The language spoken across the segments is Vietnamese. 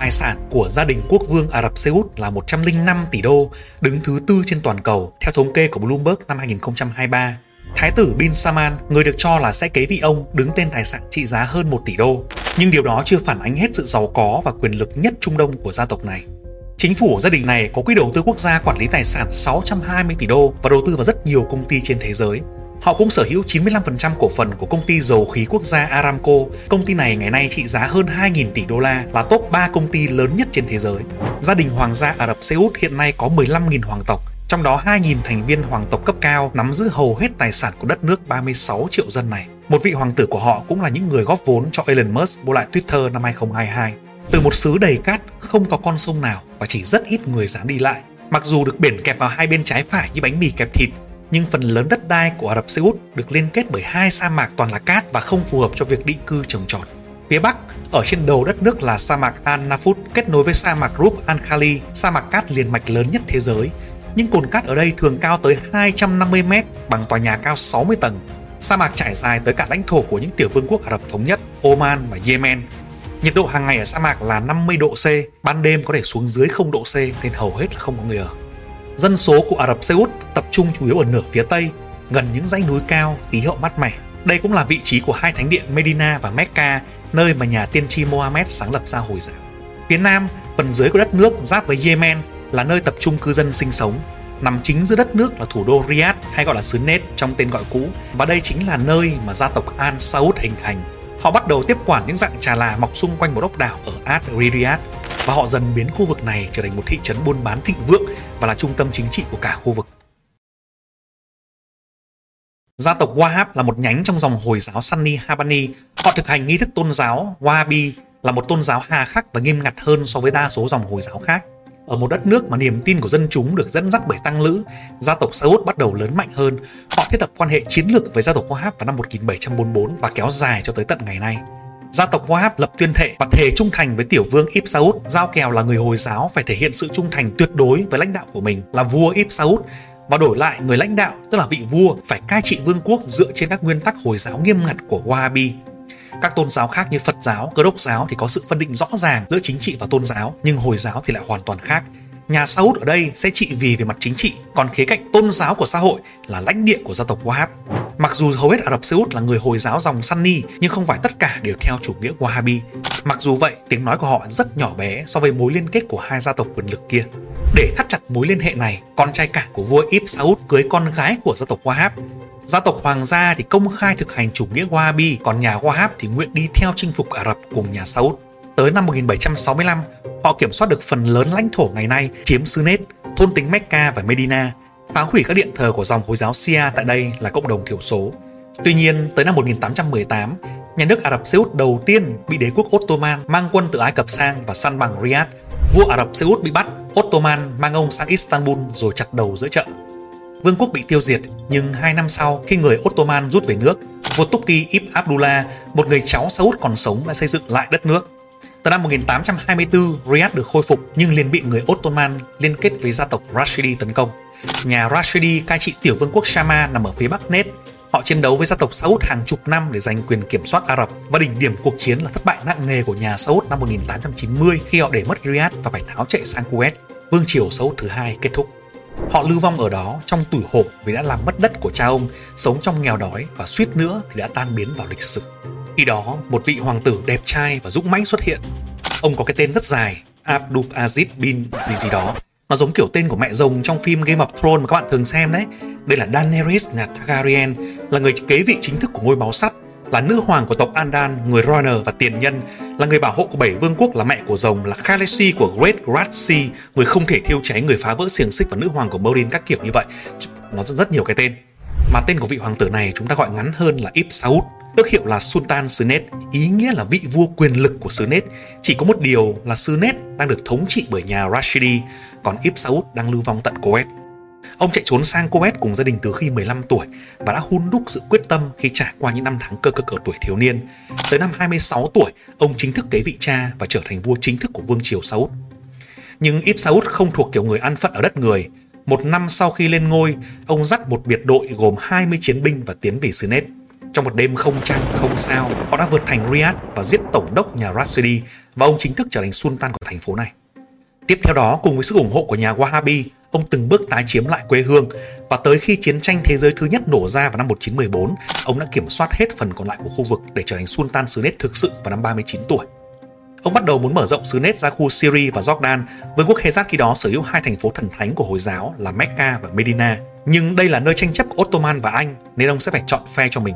Tài sản của gia đình quốc vương Ả Rập Xê Út là 105 tỷ đô, đứng thứ tư trên toàn cầu theo thống kê của Bloomberg năm 2023. Thái tử Bin Salman, người được cho là sẽ kế vị ông, đứng tên tài sản trị giá hơn 1 tỷ đô. Nhưng điều đó chưa phản ánh hết sự giàu có và quyền lực nhất Trung Đông của gia tộc này. Chính phủ gia đình này có quỹ đầu tư quốc gia quản lý tài sản 620 tỷ đô và đầu tư vào rất nhiều công ty trên thế giới. Họ cũng sở hữu 95% cổ phần của công ty dầu khí quốc gia Aramco. Công ty này ngày nay trị giá hơn 2.000 tỷ đô la, là top 3 công ty lớn nhất trên thế giới. Gia đình hoàng gia Ả Rập Xê Út hiện nay có 15.000 hoàng tộc, trong đó 2.000 thành viên hoàng tộc cấp cao nắm giữ hầu hết tài sản của đất nước 36 triệu dân này. Một vị hoàng tử của họ cũng là những người góp vốn cho Elon Musk mua lại Twitter năm 2022. Từ một xứ đầy cát, không có con sông nào và chỉ rất ít người dám đi lại. Mặc dù được biển kẹp vào hai bên trái phải như bánh mì kẹp thịt, nhưng phần lớn đất đai của Ả Rập Xê Út được liên kết bởi hai sa mạc toàn là cát và không phù hợp cho việc định cư trồng trọt. Phía Bắc, ở trên đầu đất nước là sa mạc Al Nafut kết nối với sa mạc Rub Al Khali, sa mạc cát liền mạch lớn nhất thế giới. Những cồn cát ở đây thường cao tới 250 mét bằng tòa nhà cao 60 tầng. Sa mạc trải dài tới cả lãnh thổ của những tiểu vương quốc Ả Rập thống nhất, Oman và Yemen. Nhiệt độ hàng ngày ở sa mạc là 50 độ C, ban đêm có thể xuống dưới 0 độ C nên hầu hết là không có người ở. Dân số của Ả Rập Xê Út tập trung chủ yếu ở nửa phía Tây, gần những dãy núi cao, khí hậu mát mẻ. Đây cũng là vị trí của hai thánh điện Medina và Mecca, nơi mà nhà tiên tri Mohammed sáng lập ra Hồi giáo. Phía Nam, phần dưới của đất nước giáp với Yemen là nơi tập trung cư dân sinh sống. Nằm chính giữa đất nước là thủ đô Riyadh hay gọi là xứ Nết trong tên gọi cũ và đây chính là nơi mà gia tộc Al Saud hình thành. Họ bắt đầu tiếp quản những dạng trà là mọc xung quanh một ốc đảo ở Ad Riyadh và họ dần biến khu vực này trở thành một thị trấn buôn bán thịnh vượng và là trung tâm chính trị của cả khu vực. Gia tộc Wahhab là một nhánh trong dòng Hồi giáo Sunni Habani. Họ thực hành nghi thức tôn giáo Wahhabi là một tôn giáo hà khắc và nghiêm ngặt hơn so với đa số dòng Hồi giáo khác. Ở một đất nước mà niềm tin của dân chúng được dẫn dắt bởi tăng lữ, gia tộc Saud bắt đầu lớn mạnh hơn. Họ thiết lập quan hệ chiến lược với gia tộc Wahhab vào năm 1744 và kéo dài cho tới tận ngày nay. Gia tộc Wahab lập tuyên thệ và thề trung thành với tiểu vương Ibn Saud. Giao kèo là người Hồi giáo phải thể hiện sự trung thành tuyệt đối với lãnh đạo của mình là vua Ibn Saud và đổi lại người lãnh đạo tức là vị vua phải cai trị vương quốc dựa trên các nguyên tắc Hồi giáo nghiêm ngặt của Wahhabi. Các tôn giáo khác như Phật giáo, Cơ đốc giáo thì có sự phân định rõ ràng giữa chính trị và tôn giáo, nhưng Hồi giáo thì lại hoàn toàn khác. Nhà Saud ở đây sẽ trị vì về mặt chính trị, còn khía cạnh tôn giáo của xã hội là lãnh địa của gia tộc Wahhab. Mặc dù hầu hết Ả Rập Xê Út là người Hồi giáo dòng Sunni, nhưng không phải tất cả đều theo chủ nghĩa Wahhabi. Mặc dù vậy, tiếng nói của họ rất nhỏ bé so với mối liên kết của hai gia tộc quyền lực kia. Để thắt chặt mối liên hệ này, con trai cả của vua Ibn Saud cưới con gái của gia tộc Wahhab. Gia tộc hoàng gia thì công khai thực hành chủ nghĩa Wahhabi, còn nhà Wahhab thì nguyện đi theo chinh phục Ả Rập cùng nhà Saud. Tới năm 1765, họ kiểm soát được phần lớn lãnh thổ ngày nay, chiếm xứ Nết, thôn tính Mecca và Medina, phá hủy các điện thờ của dòng Hồi giáo Shia tại đây là cộng đồng thiểu số. Tuy nhiên, tới năm 1818, nhà nước Ả Rập Xê Út đầu tiên bị đế quốc Ottoman mang quân từ Ai Cập sang và săn bằng Riyadh. Vua Ả Rập Xê Út bị bắt, Ottoman mang ông sang Istanbul rồi chặt đầu giữa chợ. Vương quốc bị tiêu diệt, nhưng hai năm sau khi người Ottoman rút về nước, vua Tukki Ibn Abdullah, một người cháu Saud còn sống đã xây dựng lại đất nước. Từ năm 1824, Riyadh được khôi phục nhưng liền bị người Ottoman liên kết với gia tộc Rashidi tấn công. Nhà Rashidi cai trị tiểu vương quốc Shama nằm ở phía bắc Nết. Họ chiến đấu với gia tộc Saud hàng chục năm để giành quyền kiểm soát Ả Rập và đỉnh điểm cuộc chiến là thất bại nặng nề của nhà Saud năm 1890 khi họ để mất Riyadh và phải tháo chạy sang Kuwait. Vương triều Saud thứ hai kết thúc. Họ lưu vong ở đó trong tủi hổ vì đã làm mất đất của cha ông, sống trong nghèo đói và suýt nữa thì đã tan biến vào lịch sử. Khi đó, một vị hoàng tử đẹp trai và dũng mãnh xuất hiện. Ông có cái tên rất dài, Abdul Aziz bin gì gì đó. Nó giống kiểu tên của mẹ rồng trong phim Game of Thrones mà các bạn thường xem đấy. Đây là Daenerys nhà Targaryen, là người kế vị chính thức của ngôi máu sắt, là nữ hoàng của tộc Andan, người Royner và tiền nhân, là người bảo hộ của bảy vương quốc là mẹ của rồng, là Khaleesi của Great Grassy, người không thể thiêu cháy, người phá vỡ xiềng xích và nữ hoàng của Meereen các kiểu như vậy. Nó rất rất nhiều cái tên. Mà tên của vị hoàng tử này chúng ta gọi ngắn hơn là Ip Saud, tước hiệu là Sultan xứ Nết, ý nghĩa là vị vua quyền lực của xứ Nết. Chỉ có một điều là xứ Nết đang được thống trị bởi nhà Rashidi, còn Ibn Saud đang lưu vong tận Kuwait. Ông chạy trốn sang Kuwait cùng gia đình từ khi 15 tuổi và đã hun đúc sự quyết tâm khi trải qua những năm tháng cơ cơ cờ tuổi thiếu niên. Tới năm 26 tuổi, ông chính thức kế vị cha và trở thành vua chính thức của vương triều Saud. Nhưng Ibn Saud không thuộc kiểu người ăn phận ở đất người. Một năm sau khi lên ngôi, ông dắt một biệt đội gồm 20 chiến binh và tiến về Sinet. Trong một đêm không trăng không sao, họ đã vượt thành Riyadh và giết tổng đốc nhà Rashidi và ông chính thức trở thành sultan của thành phố này. Tiếp theo đó, cùng với sự ủng hộ của nhà Wahhabi, ông từng bước tái chiếm lại quê hương và tới khi chiến tranh thế giới thứ nhất nổ ra vào năm 1914, ông đã kiểm soát hết phần còn lại của khu vực để trở thành sultan xứ Nết thực sự vào năm 39 tuổi. Ông bắt đầu muốn mở rộng xứ Nết ra khu Syria và Jordan, với quốc Hejaz khi đó sở hữu hai thành phố thần thánh của Hồi giáo là Mecca và Medina. Nhưng đây là nơi tranh chấp của Ottoman và Anh, nên ông sẽ phải chọn phe cho mình.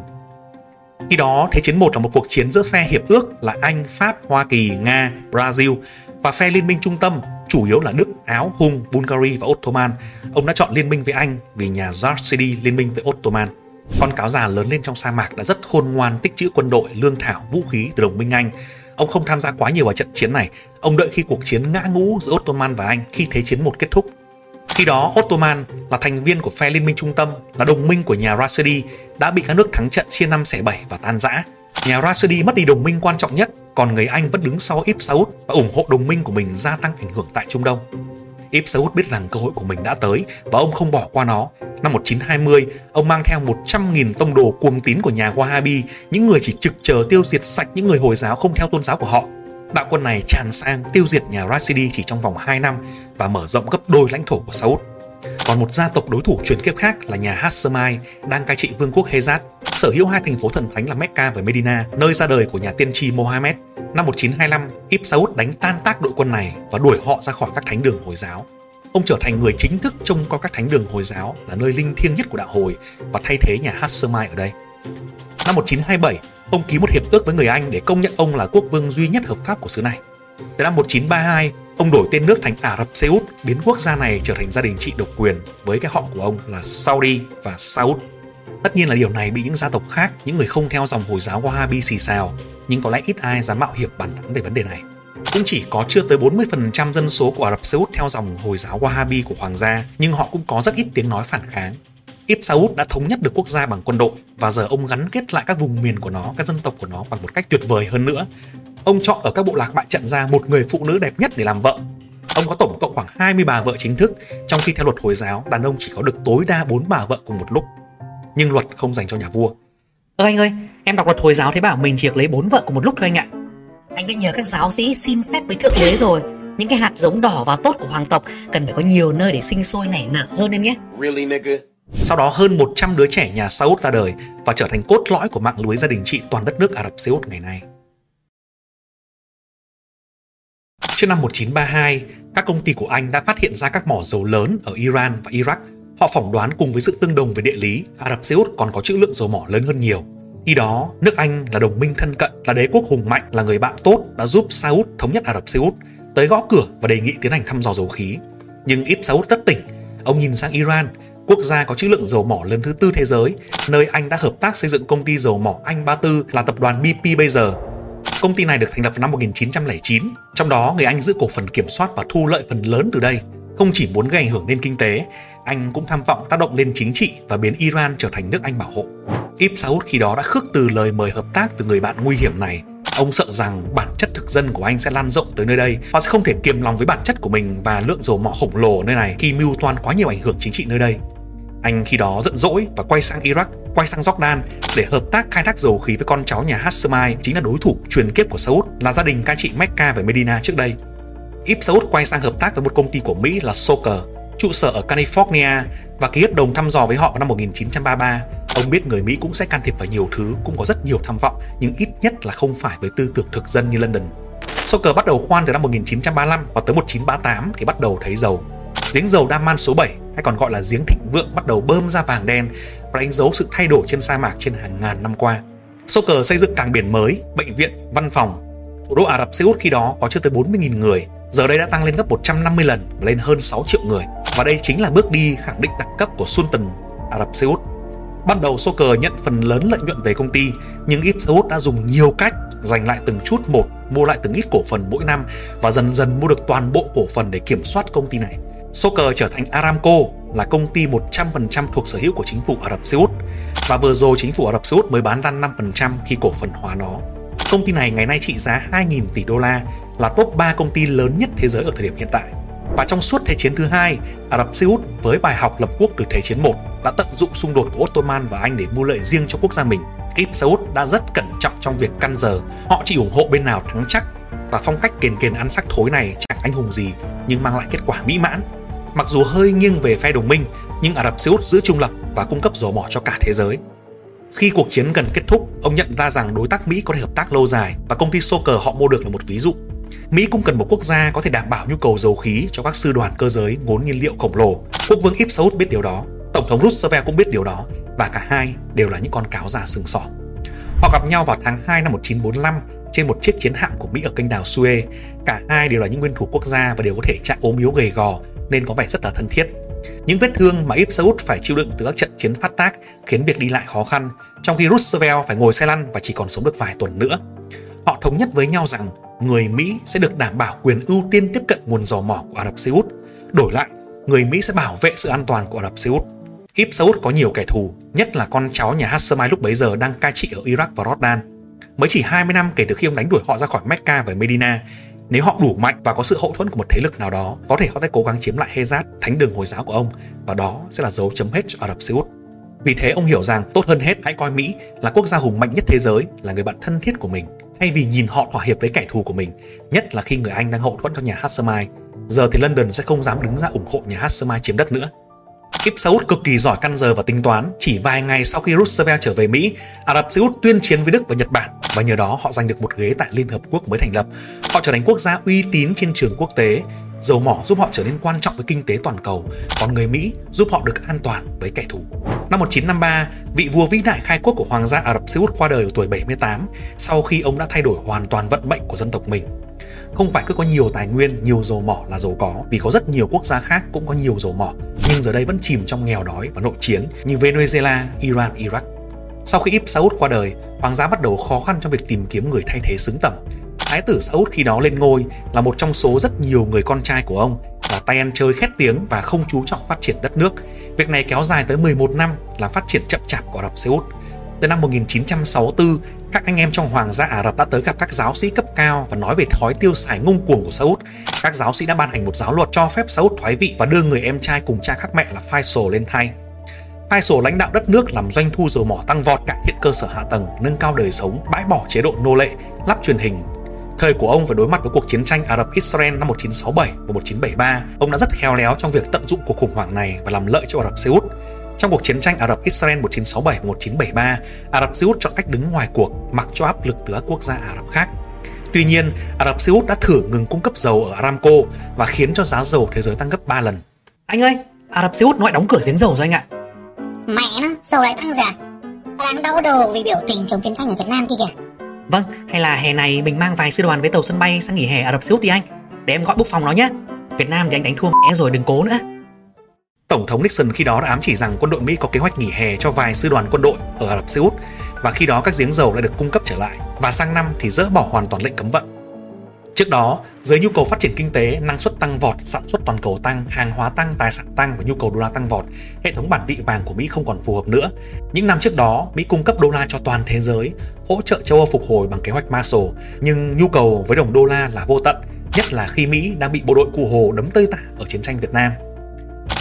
Khi đó, Thế chiến 1 là một cuộc chiến giữa phe hiệp ước là Anh, Pháp, Hoa Kỳ, Nga, Brazil và phe liên minh trung tâm chủ yếu là Đức, Áo, Hung, Bulgaria và Ottoman. Ông đã chọn liên minh với Anh vì nhà Zarsidi liên minh với Ottoman. Con cáo già lớn lên trong sa mạc đã rất khôn ngoan tích trữ quân đội, lương thảo, vũ khí từ đồng minh Anh. Ông không tham gia quá nhiều vào trận chiến này. Ông đợi khi cuộc chiến ngã ngũ giữa Ottoman và Anh khi Thế chiến một kết thúc. Khi đó, Ottoman là thành viên của phe liên minh trung tâm, là đồng minh của nhà Rashidi, đã bị các nước thắng trận chia năm xẻ bảy và tan rã. Nhà Rashidi mất đi đồng minh quan trọng nhất, còn người Anh vẫn đứng sau Ibn Saud và ủng hộ đồng minh của mình gia tăng ảnh hưởng tại Trung Đông. Ibn Saud biết rằng cơ hội của mình đã tới và ông không bỏ qua nó. Năm 1920, ông mang theo 100.000 tông đồ cuồng tín của nhà Wahhabi, những người chỉ trực chờ tiêu diệt sạch những người Hồi giáo không theo tôn giáo của họ. Đạo quân này tràn sang tiêu diệt nhà Rashidi chỉ trong vòng 2 năm và mở rộng gấp đôi lãnh thổ của Saud. Còn một gia tộc đối thủ truyền kiếp khác là nhà Hashemite đang cai trị vương quốc Hejaz, sở hữu hai thành phố thần thánh là Mecca và Medina, nơi ra đời của nhà tiên tri Mohammed. Năm 1925, Ibn Saud đánh tan tác đội quân này và đuổi họ ra khỏi các thánh đường Hồi giáo. Ông trở thành người chính thức trông coi các thánh đường Hồi giáo là nơi linh thiêng nhất của đạo Hồi và thay thế nhà Hashemite ở đây. Năm 1927, ông ký một hiệp ước với người Anh để công nhận ông là quốc vương duy nhất hợp pháp của xứ này. Tới năm 1932, ông đổi tên nước thành Ả Rập Xê Út, biến quốc gia này trở thành gia đình trị độc quyền với cái họ của ông là Saudi và Saud. Tất nhiên là điều này bị những gia tộc khác, những người không theo dòng Hồi giáo Wahhabi xì xào, nhưng có lẽ ít ai dám mạo hiểm bàn tán về vấn đề này. Cũng chỉ có chưa tới 40% dân số của Ả Rập Xê Út theo dòng Hồi giáo Wahhabi của hoàng gia, nhưng họ cũng có rất ít tiếng nói phản kháng. Ibn Saud đã thống nhất được quốc gia bằng quân đội và giờ ông gắn kết lại các vùng miền của nó, các dân tộc của nó bằng một cách tuyệt vời hơn nữa. Ông chọn ở các bộ lạc bại trận ra một người phụ nữ đẹp nhất để làm vợ. Ông có tổng cộng khoảng 20 bà vợ chính thức, trong khi theo luật Hồi giáo, đàn ông chỉ có được tối đa 4 bà vợ cùng một lúc. Nhưng luật không dành cho nhà vua. Ơ anh ơi, em đọc luật Hồi giáo thấy bảo mình chỉ được lấy 4 vợ cùng một lúc thôi anh ạ. Anh đã nhờ các giáo sĩ xin phép với thượng đế rồi. Những cái hạt giống đỏ và tốt của hoàng tộc cần phải có nhiều nơi để sinh sôi nảy nở hơn em nhé. Really, nigga? Sau đó hơn 100 đứa trẻ nhà Saud ra đời và trở thành cốt lõi của mạng lưới gia đình trị toàn đất nước Ả Rập Xê Út ngày nay. Trước năm 1932, các công ty của Anh đã phát hiện ra các mỏ dầu lớn ở Iran và Iraq. Họ phỏng đoán cùng với sự tương đồng về địa lý, Ả Rập Xê Út còn có trữ lượng dầu mỏ lớn hơn nhiều. Khi đó, nước Anh là đồng minh thân cận, là đế quốc hùng mạnh, là người bạn tốt đã giúp Saud thống nhất Ả Rập Xê Út, tới gõ cửa và đề nghị tiến hành thăm dò dầu khí. Nhưng Ibn Saud rất tỉnh, ông nhìn sang Iran, quốc gia có trữ lượng dầu mỏ lớn thứ tư thế giới, nơi Anh đã hợp tác xây dựng công ty dầu mỏ Anh 34 là tập đoàn BP bây giờ. Công ty này được thành lập vào năm 1909, trong đó người Anh giữ cổ phần kiểm soát và thu lợi phần lớn từ đây. Không chỉ muốn gây ảnh hưởng lên kinh tế, Anh cũng tham vọng tác động lên chính trị và biến Iran trở thành nước Anh bảo hộ. Ip Saud khi đó đã khước từ lời mời hợp tác từ người bạn nguy hiểm này. Ông sợ rằng bản chất thực dân của Anh sẽ lan rộng tới nơi đây. Họ sẽ không thể kiềm lòng với bản chất của mình và lượng dầu mỏ khổng lồ ở nơi này khi mưu toan quá nhiều ảnh hưởng chính trị nơi đây. Anh khi đó giận dỗi và quay sang Iraq, quay sang Jordan để hợp tác khai thác dầu khí với con cháu nhà Hashemite chính là đối thủ truyền kiếp của Saud là gia đình cai trị Mecca và Medina trước đây. Ibn Saud quay sang hợp tác với một công ty của Mỹ là Soker, trụ sở ở California và ký hợp đồng thăm dò với họ vào năm 1933. Ông biết người Mỹ cũng sẽ can thiệp vào nhiều thứ, cũng có rất nhiều tham vọng, nhưng ít nhất là không phải với tư tưởng thực dân như London. Soker bắt đầu khoan từ năm 1935 và tới 1938 thì bắt đầu thấy dầu. Giếng dầu Daman số 7 hay còn gọi là giếng thịnh vượng bắt đầu bơm ra vàng đen và đánh dấu sự thay đổi trên sa mạc trên hàng ngàn năm qua. Soker xây dựng cảng biển mới, bệnh viện, văn phòng. Thủ đô Ả Rập Xê Út khi đó có chưa tới 40.000 người, giờ đây đã tăng lên gấp 150 lần và lên hơn 6 triệu người. Và đây chính là bước đi khẳng định đẳng cấp của Sultan Ả Rập Xê Út. Ban đầu Soker nhận phần lớn lợi nhuận về công ty, nhưng Ibn Saud đã dùng nhiều cách giành lại từng chút một, mua lại từng ít cổ phần mỗi năm và dần dần mua được toàn bộ cổ phần để kiểm soát công ty này. Soker trở thành Aramco là công ty 100% thuộc sở hữu của chính phủ Ả Rập Xê Út và vừa rồi chính phủ Ả Rập Xê Út mới bán ra 5% khi cổ phần hóa nó. Công ty này ngày nay trị giá 2.000 tỷ đô la là top 3 công ty lớn nhất thế giới ở thời điểm hiện tại. Và trong suốt Thế chiến thứ hai, Ả Rập Xê Út với bài học lập quốc từ Thế chiến 1 đã tận dụng xung đột của Ottoman và Anh để mưu lợi riêng cho quốc gia mình. Ibn Saud đã rất cẩn trọng trong việc căn giờ. Họ chỉ ủng hộ bên nào thắng chắc và phong cách kền kền ăn sắc thối này chẳng anh hùng gì nhưng mang lại kết quả mỹ mãn. Mặc dù hơi nghiêng về phe đồng minh, nhưng Ả Rập Xê Út giữ trung lập và cung cấp dầu mỏ cho cả thế giới. Khi cuộc chiến gần kết thúc, ông nhận ra rằng đối tác Mỹ có thể hợp tác lâu dài và công ty Soker họ mua được là một ví dụ. Mỹ cũng cần một quốc gia có thể đảm bảo nhu cầu dầu khí cho các sư đoàn cơ giới ngốn nhiên liệu khổng lồ. Quốc vương Ibn Saud biết điều đó, Tổng thống Roosevelt cũng biết điều đó và cả hai đều là những con cáo già sừng sỏ. Họ gặp nhau vào tháng 2 năm 1945 trên một chiếc chiến hạm của Mỹ ở kênh đào Suez. Cả hai đều là những nguyên thủ quốc gia và đều có thể trạng ốm yếu gầy gò nên có vẻ rất là thân thiết. Những vết thương mà Ibn Saud phải chịu đựng từ các trận chiến phát tác khiến việc đi lại khó khăn, trong khi Roosevelt phải ngồi xe lăn và chỉ còn sống được vài tuần nữa. Họ thống nhất với nhau rằng người Mỹ sẽ được đảm bảo quyền ưu tiên tiếp cận nguồn dầu mỏ của Ả Rập Xê Út. Đổi lại, người Mỹ sẽ bảo vệ sự an toàn của Ả Rập Xê Út. Ibn Saud có nhiều kẻ thù, nhất là con cháu nhà Hashemite lúc bấy giờ đang cai trị ở Iraq và Jordan. Mới chỉ 20 năm kể từ khi ông đánh đuổi họ ra khỏi Mecca và Medina, nếu họ đủ mạnh và có sự hậu thuẫn của một thế lực nào đó, có thể họ sẽ cố gắng chiếm lại Hejaz, thánh đường Hồi giáo của ông, và đó sẽ là dấu chấm hết cho Ả Rập Xê Út. Vì thế ông hiểu rằng tốt hơn hết hãy coi Mỹ là quốc gia hùng mạnh nhất thế giới, là người bạn thân thiết của mình, thay vì nhìn họ thỏa hiệp với kẻ thù của mình, nhất là khi người Anh đang hậu thuẫn cho nhà Hashemite. Giờ thì London sẽ không dám đứng ra ủng hộ nhà Hashemite chiếm đất nữa. Kiếp Saud cực kỳ giỏi căn giờ và tính toán. Chỉ vài ngày sau khi Roosevelt trở về Mỹ, Ả Rập Xê Út tuyên chiến với Đức và Nhật Bản và nhờ đó họ giành được một ghế tại Liên Hợp Quốc mới thành lập. Họ trở thành quốc gia uy tín trên trường quốc tế. Dầu mỏ giúp họ trở nên quan trọng với kinh tế toàn cầu, còn người Mỹ giúp họ được an toàn với kẻ thù. Năm 1953, vị vua vĩ đại khai quốc của Hoàng gia Ả Rập Xê Út qua đời ở tuổi 78 sau khi ông đã thay đổi hoàn toàn vận mệnh của dân tộc mình. Không phải cứ có nhiều tài nguyên, nhiều dầu mỏ là giàu có, vì có rất nhiều quốc gia khác cũng có nhiều dầu mỏ, nhưng giờ đây vẫn chìm trong nghèo đói và nội chiến như Venezuela, Iran, Iraq. Sau khi Ibn Saud qua đời, hoàng gia bắt đầu khó khăn trong việc tìm kiếm người thay thế xứng tầm. Thái tử Saud khi đó lên ngôi là một trong số rất nhiều người con trai của ông là tay ăn chơi khét tiếng và không chú trọng phát triển đất nước. Việc này kéo dài tới 11 năm làm phát triển chậm chạp của Ả Rập Xê Út. Tới năm 1964, các anh em trong Hoàng gia Ả Rập đã tới gặp các giáo sĩ cấp cao và nói về thói tiêu xài ngông cuồng của Saud. Các giáo sĩ đã ban hành một giáo luật cho phép Saud thoái vị và đưa người em trai cùng cha khác mẹ là Faisal lên thay. Faisal lãnh đạo đất nước làm doanh thu dầu mỏ tăng vọt, cải thiện cơ sở hạ tầng, nâng cao đời sống, bãi bỏ chế độ nô lệ, lắp truyền hình. Thời của ông phải đối mặt với cuộc chiến tranh Ả Rập Israel năm 1967 và 1973. Ông đã rất khéo léo trong việc tận dụng cuộc khủng hoảng này và làm lợi cho Ả Rập Xê Út. Trong cuộc chiến tranh Ả Rập Israel 1967-1973, Ả Rập Xê Út chọn cách đứng ngoài cuộc, mặc cho áp lực từ các quốc gia Ả Rập khác. Tuy nhiên, Ả Rập Xê Út đã thử ngừng cung cấp dầu ở Aramco và khiến cho giá dầu thế giới tăng gấp 3 lần. Anh ơi, Ả Rập Xê Út nó lại đóng cửa giếng dầu rồi anh ạ. Mẹ nó, dầu lại tăng giá. Ta đang đau đầu vì biểu tình chống chiến tranh ở Việt Nam kia kìa. Vâng, hay là hè này mình mang vài sư đoàn với tàu sân bay sang nghỉ hè Ả Rập Xê Út đi anh. Để em gọi bốc phòng nó nhé. Việt Nam thì anh đánh thua mẹ rồi đừng cố nữa. Tổng thống Nixon khi đó đã ám chỉ rằng quân đội Mỹ có kế hoạch nghỉ hè cho vài sư đoàn quân đội ở Ả Rập Xê Út và khi đó các giếng dầu lại được cung cấp trở lại và sang năm thì dỡ bỏ hoàn toàn lệnh cấm vận. Trước đó, dưới nhu cầu phát triển kinh tế, năng suất tăng vọt, sản xuất toàn cầu tăng, hàng hóa tăng, tài sản tăng và nhu cầu đô la tăng vọt, hệ thống bản vị vàng của Mỹ không còn phù hợp nữa. Những năm trước đó, Mỹ cung cấp đô la cho toàn thế giới, hỗ trợ châu Âu phục hồi bằng kế hoạch Marshall, nhưng nhu cầu với đồng đô la là vô tận, nhất là khi Mỹ đang bị bộ đội cụ Hồ đấm tơi tả ở chiến tranh Việt Nam.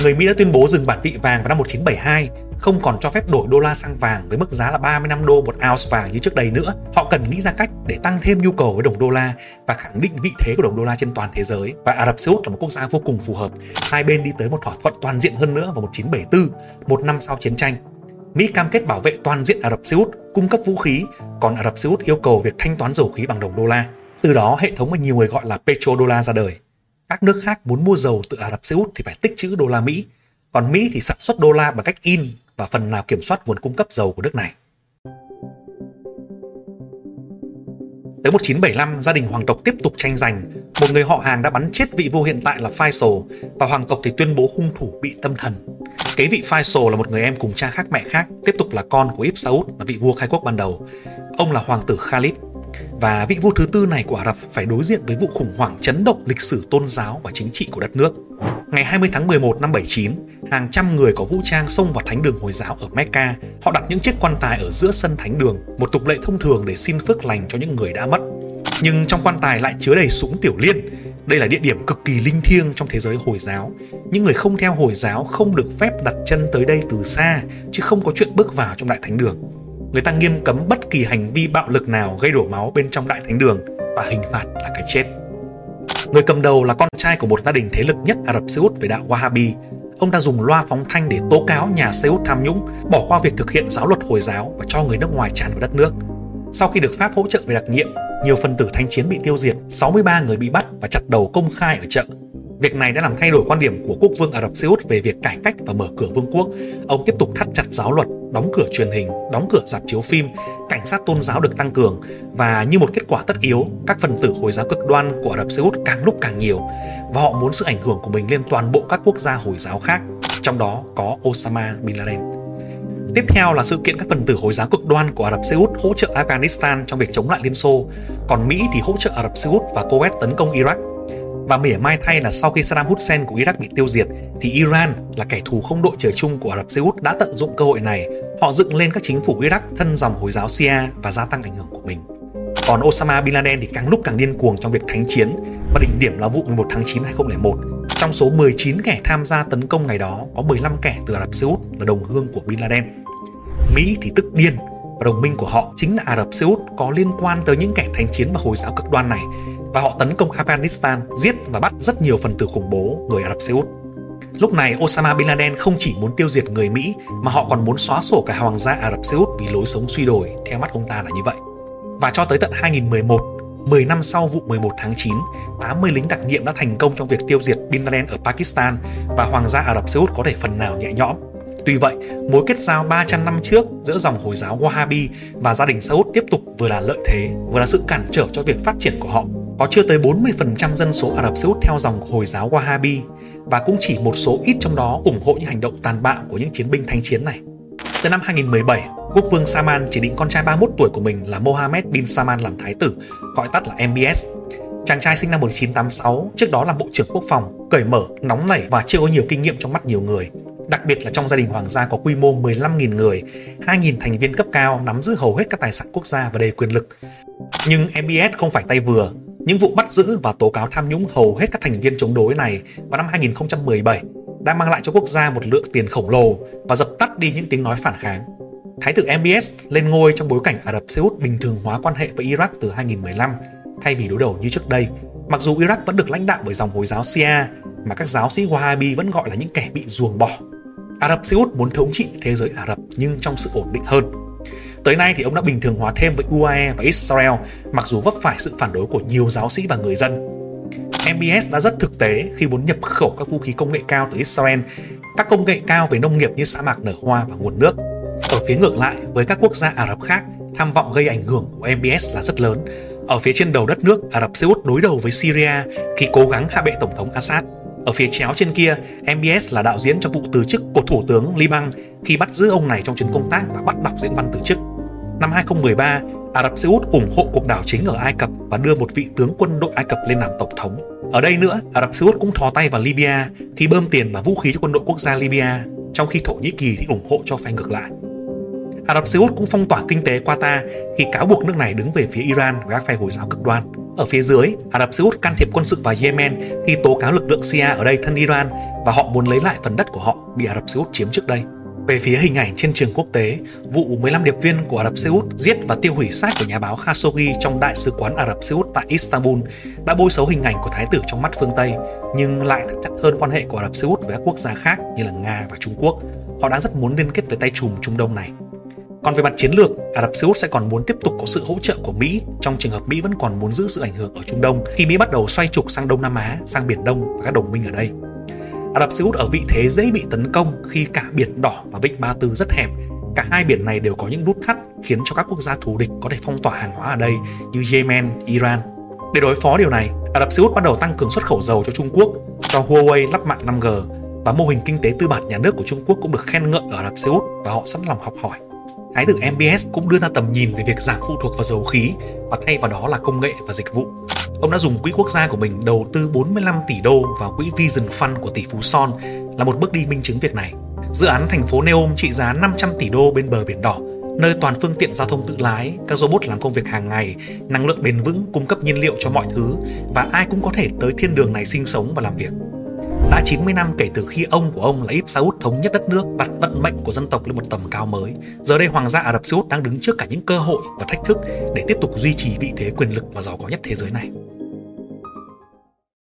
Người Mỹ đã tuyên bố dừng bản vị vàng vào năm 1972, không còn cho phép đổi đô la sang vàng với mức giá là 35 đô một ounce vàng như trước đây nữa. Họ cần nghĩ ra cách để tăng thêm nhu cầu với đồng đô la và khẳng định vị thế của đồng đô la trên toàn thế giới. Và Ả Rập Xê Út là một quốc gia vô cùng phù hợp. Hai bên đi tới một thỏa thuận toàn diện hơn nữa vào 1974, một năm sau chiến tranh. Mỹ cam kết bảo vệ toàn diện Ả Rập Xê Út, cung cấp vũ khí, còn Ả Rập Xê Út yêu cầu việc thanh toán dầu khí bằng đồng đô la. Từ đó hệ thống mà nhiều người gọi là petrodollar ra đời. Các nước khác muốn mua dầu từ Ả Rập Xê Út thì phải tích trữ đô la Mỹ, còn Mỹ thì sản xuất đô la bằng cách in và phần nào kiểm soát nguồn cung cấp dầu của nước này. Tới 1975, gia đình hoàng tộc tiếp tục tranh giành. Một người họ hàng đã bắn chết vị vua hiện tại là Faisal và hoàng tộc thì tuyên bố hung thủ bị tâm thần. Kế vị Faisal là một người em cùng cha khác mẹ khác, tiếp tục là con của Ibn Saud và vị vua khai quốc ban đầu. Ông là hoàng tử Khalid và vị vua thứ tư này của Ả Rập phải đối diện với vụ khủng hoảng chấn động lịch sử tôn giáo và chính trị của đất nước. Ngày 20 tháng 11 năm 79, hàng trăm người có vũ trang xông vào thánh đường Hồi giáo ở Mecca. Họ đặt những chiếc quan tài ở giữa sân thánh đường, một tục lệ thông thường để xin phước lành cho những người đã mất. Nhưng trong quan tài lại chứa đầy súng tiểu liên. Đây là địa điểm cực kỳ linh thiêng trong thế giới Hồi giáo. Những người không theo Hồi giáo không được phép đặt chân tới đây từ xa, chứ không có chuyện bước vào trong đại thánh đường người ta nghiêm cấm bất kỳ hành vi bạo lực nào gây đổ máu bên trong đại thánh đường và hình phạt là cái chết. Người cầm đầu là con trai của một gia đình thế lực nhất Ả Rập Xê Út về đạo Wahhabi. Ông ta dùng loa phóng thanh để tố cáo nhà Xê Út tham nhũng, bỏ qua việc thực hiện giáo luật Hồi giáo và cho người nước ngoài tràn vào đất nước. Sau khi được Pháp hỗ trợ về đặc nhiệm, nhiều phần tử thanh chiến bị tiêu diệt, 63 người bị bắt và chặt đầu công khai ở chợ. Việc này đã làm thay đổi quan điểm của quốc vương Ả Rập Xê Út về việc cải cách và mở cửa vương quốc. Ông tiếp tục thắt chặt giáo luật, đóng cửa truyền hình, đóng cửa dạp chiếu phim, cảnh sát tôn giáo được tăng cường và như một kết quả tất yếu, các phần tử Hồi giáo cực đoan của Ả Rập Xê Út càng lúc càng nhiều và họ muốn sự ảnh hưởng của mình lên toàn bộ các quốc gia Hồi giáo khác, trong đó có Osama Bin Laden. Tiếp theo là sự kiện các phần tử Hồi giáo cực đoan của Ả Rập Xê Út hỗ trợ Afghanistan trong việc chống lại Liên Xô, còn Mỹ thì hỗ trợ Ả Rập Xê Út và Kuwait tấn công Iraq và mỉa mai thay là sau khi Saddam Hussein của Iraq bị tiêu diệt, thì Iran là kẻ thù không đội trời chung của Ả Rập Xê Út đã tận dụng cơ hội này. Họ dựng lên các chính phủ Iraq, thân dòng Hồi giáo Shia và gia tăng ảnh hưởng của mình. Còn Osama Bin Laden thì càng lúc càng điên cuồng trong việc thánh chiến và đỉnh điểm là vụ 11 tháng 9 2001. Trong số 19 kẻ tham gia tấn công ngày đó, có 15 kẻ từ Ả Rập Xê Út là đồng hương của Bin Laden. Mỹ thì tức điên, và đồng minh của họ chính là Ả Rập Xê Út có liên quan tới những kẻ thánh chiến và Hồi giáo cực đoan này và họ tấn công Afghanistan, giết và bắt rất nhiều phần tử khủng bố người Ả Rập Xê Út. Lúc này Osama Bin Laden không chỉ muốn tiêu diệt người Mỹ mà họ còn muốn xóa sổ cả hoàng gia Ả Rập Xê Út vì lối sống suy đồi, theo mắt ông ta là như vậy. Và cho tới tận 2011, 10 năm sau vụ 11 tháng 9, 80 lính đặc nhiệm đã thành công trong việc tiêu diệt Bin Laden ở Pakistan và hoàng gia Ả Rập Xê Út có thể phần nào nhẹ nhõm. Tuy vậy, mối kết giao 300 năm trước giữa dòng Hồi giáo Wahhabi và gia đình Saud tiếp tục vừa là lợi thế, vừa là sự cản trở cho việc phát triển của họ. Có chưa tới 40% dân số Ả Rập Xê Út theo dòng Hồi giáo Wahhabi và cũng chỉ một số ít trong đó ủng hộ những hành động tàn bạo của những chiến binh thanh chiến này. Từ năm 2017, quốc vương Salman chỉ định con trai 31 tuổi của mình là Mohammed bin Salman làm thái tử, gọi tắt là MBS. Chàng trai sinh năm 1986, trước đó là bộ trưởng quốc phòng, cởi mở, nóng nảy và chưa có nhiều kinh nghiệm trong mắt nhiều người. Đặc biệt là trong gia đình hoàng gia có quy mô 15.000 người, 2.000 thành viên cấp cao nắm giữ hầu hết các tài sản quốc gia và đầy quyền lực. Nhưng MBS không phải tay vừa. Những vụ bắt giữ và tố cáo tham nhũng hầu hết các thành viên chống đối này vào năm 2017 đã mang lại cho quốc gia một lượng tiền khổng lồ và dập tắt đi những tiếng nói phản kháng. Thái tử MBS lên ngôi trong bối cảnh Ả Rập Xê Út bình thường hóa quan hệ với Iraq từ 2015 thay vì đối đầu như trước đây. Mặc dù Iraq vẫn được lãnh đạo bởi dòng Hồi giáo Shia, mà các giáo sĩ Wahhabi vẫn gọi là những kẻ bị ruồng bỏ. Ả Rập Xê Út muốn thống trị thế giới Ả Rập nhưng trong sự ổn định hơn. Tới nay thì ông đã bình thường hóa thêm với UAE và Israel mặc dù vấp phải sự phản đối của nhiều giáo sĩ và người dân. MBS đã rất thực tế khi muốn nhập khẩu các vũ khí công nghệ cao từ Israel, các công nghệ cao về nông nghiệp như sa mạc nở hoa và nguồn nước. Ở phía ngược lại, với các quốc gia Ả Rập khác, tham vọng gây ảnh hưởng của MBS là rất lớn. Ở phía trên đầu đất nước, Ả Rập Xê Út đối đầu với Syria khi cố gắng hạ bệ Tổng thống Assad. Ở phía chéo trên kia, MBS là đạo diễn cho vụ từ chức của Thủ tướng Liban khi bắt giữ ông này trong chuyến công tác và bắt đọc diễn văn từ chức. Năm 2013, Ả Rập Xê Út ủng hộ cuộc đảo chính ở Ai Cập và đưa một vị tướng quân đội Ai Cập lên làm tổng thống. Ở đây nữa, Ả Rập Xê Út cũng thò tay vào Libya khi bơm tiền và vũ khí cho quân đội quốc gia Libya, trong khi Thổ Nhĩ Kỳ thì ủng hộ cho phe ngược lại. Ả Rập Xê Út cũng phong tỏa kinh tế Qatar khi cáo buộc nước này đứng về phía Iran và các phe Hồi giáo cực đoan. Ở phía dưới, Ả Rập Xê Út can thiệp quân sự vào Yemen khi tố cáo lực lượng Shia ở đây thân Iran và họ muốn lấy lại phần đất của họ bị Ả Rập Xê Út chiếm trước đây. Về phía hình ảnh trên trường quốc tế, vụ 15 điệp viên của Ả Rập Xê Út giết và tiêu hủy xác của nhà báo Khashoggi trong đại sứ quán Ả Rập Xê Út tại Istanbul đã bôi xấu hình ảnh của thái tử trong mắt phương Tây, nhưng lại thắt chặt hơn quan hệ của Ả Rập Xê Út với các quốc gia khác như là Nga và Trung Quốc. Họ đang rất muốn liên kết với tay trùm Trung Đông này. Còn về mặt chiến lược, Ả Rập Xê Út sẽ còn muốn tiếp tục có sự hỗ trợ của Mỹ trong trường hợp Mỹ vẫn còn muốn giữ sự ảnh hưởng ở Trung Đông khi Mỹ bắt đầu xoay trục sang Đông Nam Á, sang Biển Đông và các đồng minh ở đây. Ả Rập Xê Út ở vị thế dễ bị tấn công khi cả Biển Đỏ và Vịnh Ba Tư rất hẹp. Cả hai biển này đều có những nút thắt khiến cho các quốc gia thù địch có thể phong tỏa hàng hóa ở đây như Yemen, Iran. Để đối phó điều này, Ả Rập Xê Út bắt đầu tăng cường xuất khẩu dầu cho Trung Quốc, cho Huawei lắp mạng 5G và mô hình kinh tế tư bản nhà nước của Trung Quốc cũng được khen ngợi ở Ả Rập Xê Út và họ sẵn lòng học hỏi. Thái tử MBS cũng đưa ra tầm nhìn về việc giảm phụ thuộc vào dầu khí và thay vào đó là công nghệ và dịch vụ. Ông đã dùng quỹ quốc gia của mình đầu tư 45 tỷ đô vào quỹ Vision Fund của tỷ phú Son là một bước đi minh chứng việc này. Dự án thành phố Neom trị giá 500 tỷ đô bên bờ biển đỏ, nơi toàn phương tiện giao thông tự lái, các robot làm công việc hàng ngày, năng lượng bền vững cung cấp nhiên liệu cho mọi thứ và ai cũng có thể tới thiên đường này sinh sống và làm việc. Đã 90 năm kể từ khi ông của ông là Ibn Saud thống nhất đất nước, đặt vận mệnh của dân tộc lên một tầm cao mới. Giờ đây Hoàng gia Ả Rập Xê Út đang đứng trước cả những cơ hội và thách thức để tiếp tục duy trì vị thế quyền lực và giàu có nhất thế giới này.